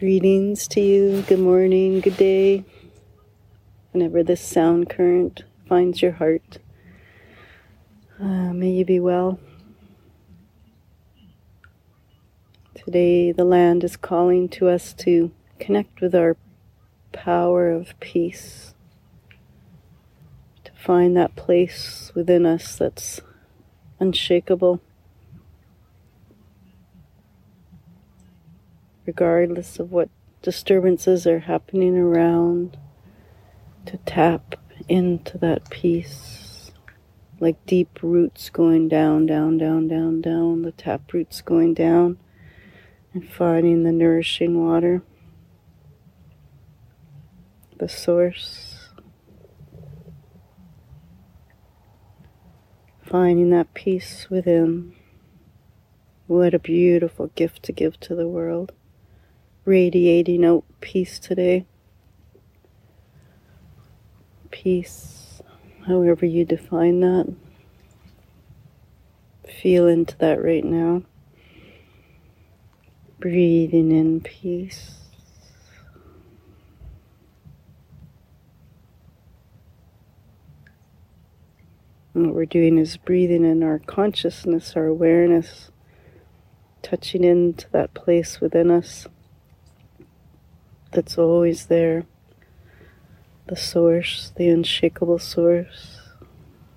Greetings to you. Good morning, good day. Whenever this sound current finds your heart, uh, may you be well. Today, the land is calling to us to connect with our power of peace, to find that place within us that's unshakable regardless of what disturbances are happening around, to tap into that peace, like deep roots going down, down, down, down, down, the tap roots going down, and finding the nourishing water, the source. Finding that peace within. What a beautiful gift to give to the world radiating out peace today. Peace, however you define that. Feel into that right now. Breathing in peace. And what we're doing is breathing in our consciousness, our awareness, touching into that place within us that's always there, the source, the unshakable source.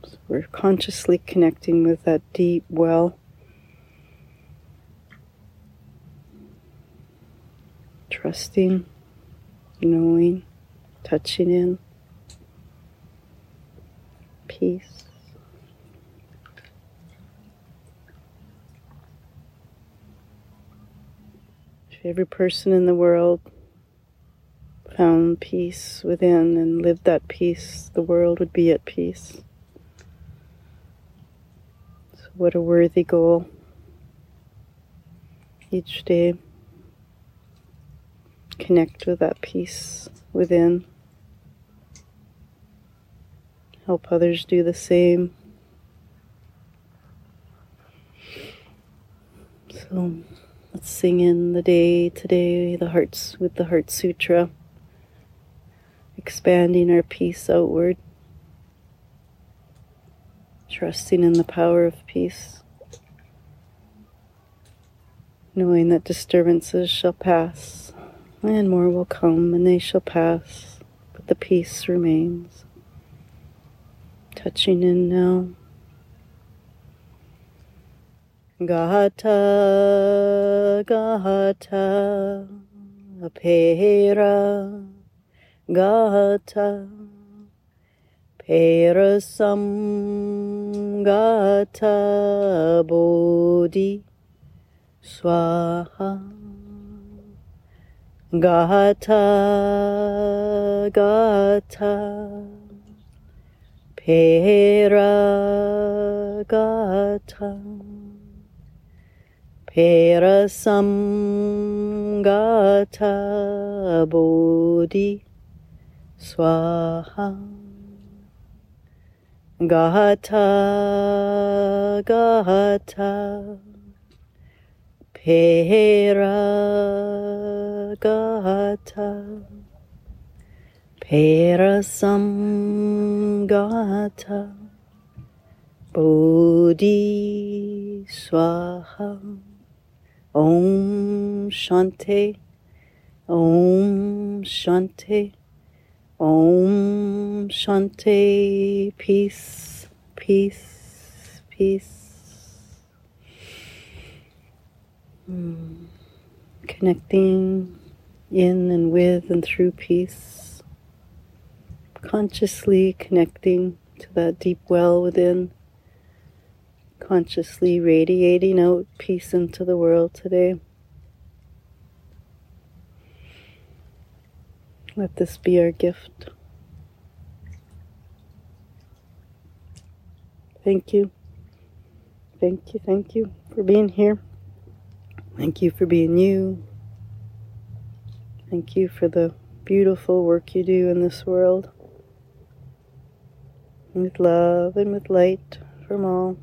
So we're consciously connecting with that deep well. Trusting, knowing, touching in, peace. every person in the world found peace within and lived that peace, the world would be at peace. So, what a worthy goal each day. Connect with that peace within. Help others do the same. So let's sing in the day today, the hearts with the Heart Sutra expanding our peace outward, trusting in the power of peace, knowing that disturbances shall pass and more will come and they shall pass, but the peace remains. Touching in now. Gata, Gata, Apera gata perasam gata bodhi swaha gata gata pera gata perasam gata bodhi Swaha Gata Gata Pera Gata Perasam Gata Bodhi Swaha Om Shanti Om Shanti Om Shanti, peace, peace, peace. Mm. Connecting in and with and through peace. Consciously connecting to that deep well within. Consciously radiating out peace into the world today. Let this be our gift. Thank you. Thank you, thank you for being here. Thank you for being you. Thank you for the beautiful work you do in this world. With love and with light from all.